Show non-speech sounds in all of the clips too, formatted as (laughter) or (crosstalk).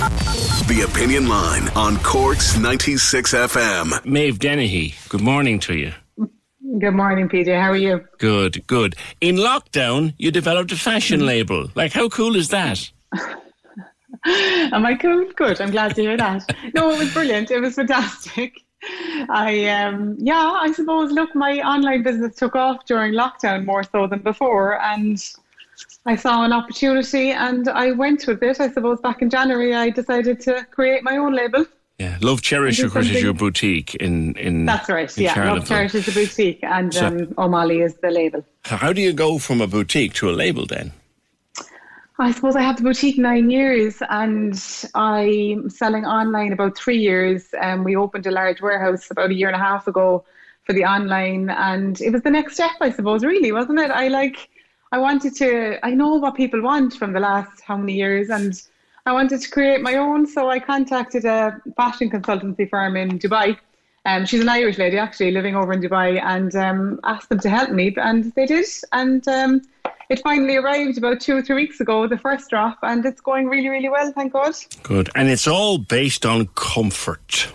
The Opinion Line on Cork's 96 FM. Maeve Dennehy, good morning to you. Good morning, PJ. How are you? Good, good. In lockdown, you developed a fashion label. Like, how cool is that? (laughs) Am I cool? Good. I'm glad to hear that. No, it was brilliant. It was fantastic. I um yeah, I suppose look, my online business took off during lockdown more so than before and I saw an opportunity and I went with it. I suppose back in January I decided to create my own label. Yeah, Love Cherish, of course, is your boutique in in. That's right. in Yeah, Charleville. Love Cherish is the boutique and So- um, O'Malley is the label. How do you go from a boutique to a label then? I suppose I had the boutique nine years and I'm selling online about three years. And we opened a large warehouse about a year and a half ago for the online. And it was the next step, I suppose, really, wasn't it? I like, I wanted to, I know what people want from the last how many years. And I wanted to create my own. So I contacted a fashion consultancy firm in Dubai. Um, she's an Irish lady actually living over in Dubai and um, asked them to help me and they did. And um, it finally arrived about two or three weeks ago, the first drop, and it's going really, really well, thank God. Good, and it's all based on comfort.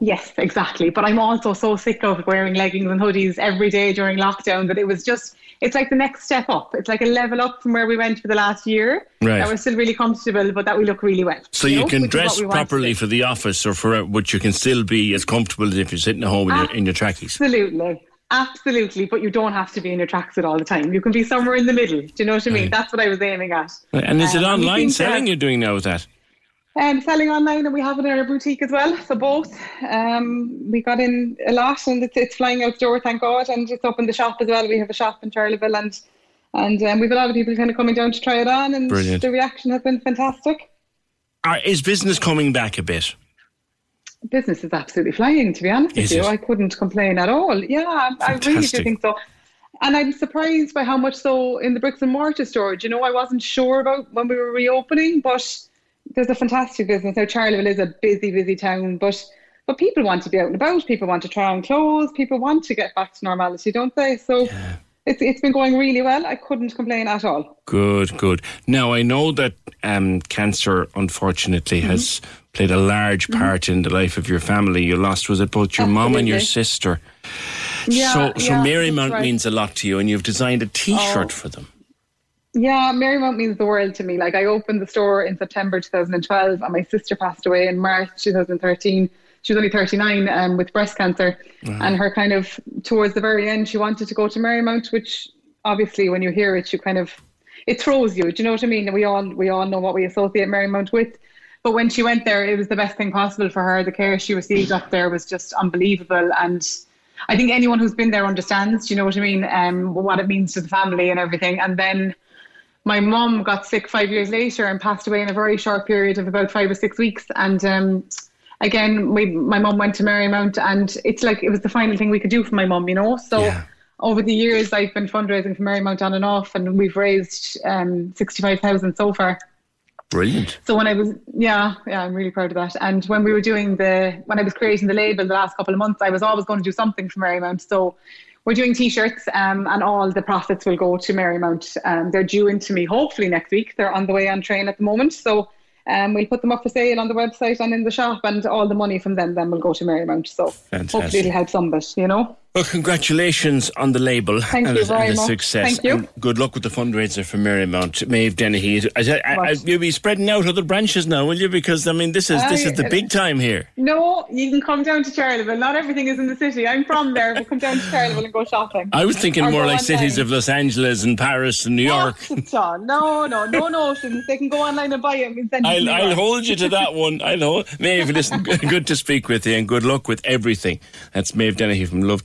Yes, exactly. But I'm also so sick of wearing leggings and hoodies every day during lockdown that it was just, it's like the next step up. It's like a level up from where we went for the last year. Right. That we're still really comfortable, but that we look really well. So you know, can which dress we want to properly for the office or for, but you can still be as comfortable as if you're sitting at home in your, in your trackies. Absolutely. Absolutely, but you don't have to be in your tracksuit all the time. You can be somewhere in the middle. Do you know what I mean? Right. That's what I was aiming at. And is it Um, online selling that- you're doing now with that? Um, selling online, and we have it in our boutique as well. So both. Um, we got in a lot, and it's, it's flying out the door, thank God, and it's up in the shop as well. We have a shop in Charleville, and and um, we've a lot of people kind of coming down to try it on, and Brilliant. the reaction has been fantastic. Are, is business coming back a bit? Business is absolutely flying, to be honest Is with you. it? I couldn't complain at all. Yeah, I, I really do Fantastic. think so. And I'm surprised by how much so in the bricks and mortar storage. You know, I wasn't sure about when we were reopening, but there's a fantastic business. Now, Charleville is a busy, busy town, but but people want to be out and about. People want to try on clothes. People want to get back to normality, don't they? So it's it's been going really well. I couldn't complain at all. Good, good. Now I know that um, cancer, unfortunately, Mm-hmm. has played a large part in the life of your family. You lost was it both your mum and your sister? Yeah, so, so yeah, right. means a lot to you, and you've designed a T-shirt Oh. for them. Yeah, Marymount means the world to me. Like I opened the store in September 2012, and my sister passed away in March 2013. She was only 39 um, with breast cancer, and her kind of towards the very end, she wanted to go to Marymount, which obviously when you hear it, you kind of it throws you. Do you know what I mean? We all we all know what we associate Marymount with. But when she went there, it was the best thing possible for her. The care she received up there was just unbelievable, and I think anyone who's been there understands. Do you know what I mean? Um, what it means to the family and everything. And then my mum got sick five years later and passed away in a very short period of about five or six weeks. And um, again, we, my mum went to Marymount, and it's like it was the final thing we could do for my mum, you know. So Yeah. over the years, I've been fundraising for Marymount on and off, and we've raised um, sixty-five thousand so far. Brilliant. So when I was, yeah, yeah, I'm really proud of that. And when we were doing the, when I was creating the label the last couple of months, I was always going to do something for Marymount. So we're doing t-shirts, um, and all the profits will go to Marymount. Um, they're due into me hopefully next week. They're on the way on train at the moment. So um, we'll put them up for sale on the website and in the shop, and all the money from them then will go to Marymount. So Fantastic. hopefully it'll help some of it, you know. Well, congratulations on the label Thank and, you very and a much. success. Thank you. And good luck with the fundraiser for Marymount. Maeve Dennehy. I, I, I, you'll be spreading out other branches now, will you? Because I mean, this is this is the uh, big time here. No, you can come down to Charleville. Not everything is in the city. I'm from there, but come down to Charleville and go shopping. I was thinking Or more like cities of Los Angeles and Paris and New ah, York. (laughs) What, Sean? No, no, no notions. They can go online and buy it and send it to I'll. I'll hold you to that one. I'll hold. Maeve, listen, (laughs) good to speak with you and good luck with everything. That's Maeve Dennehy from Love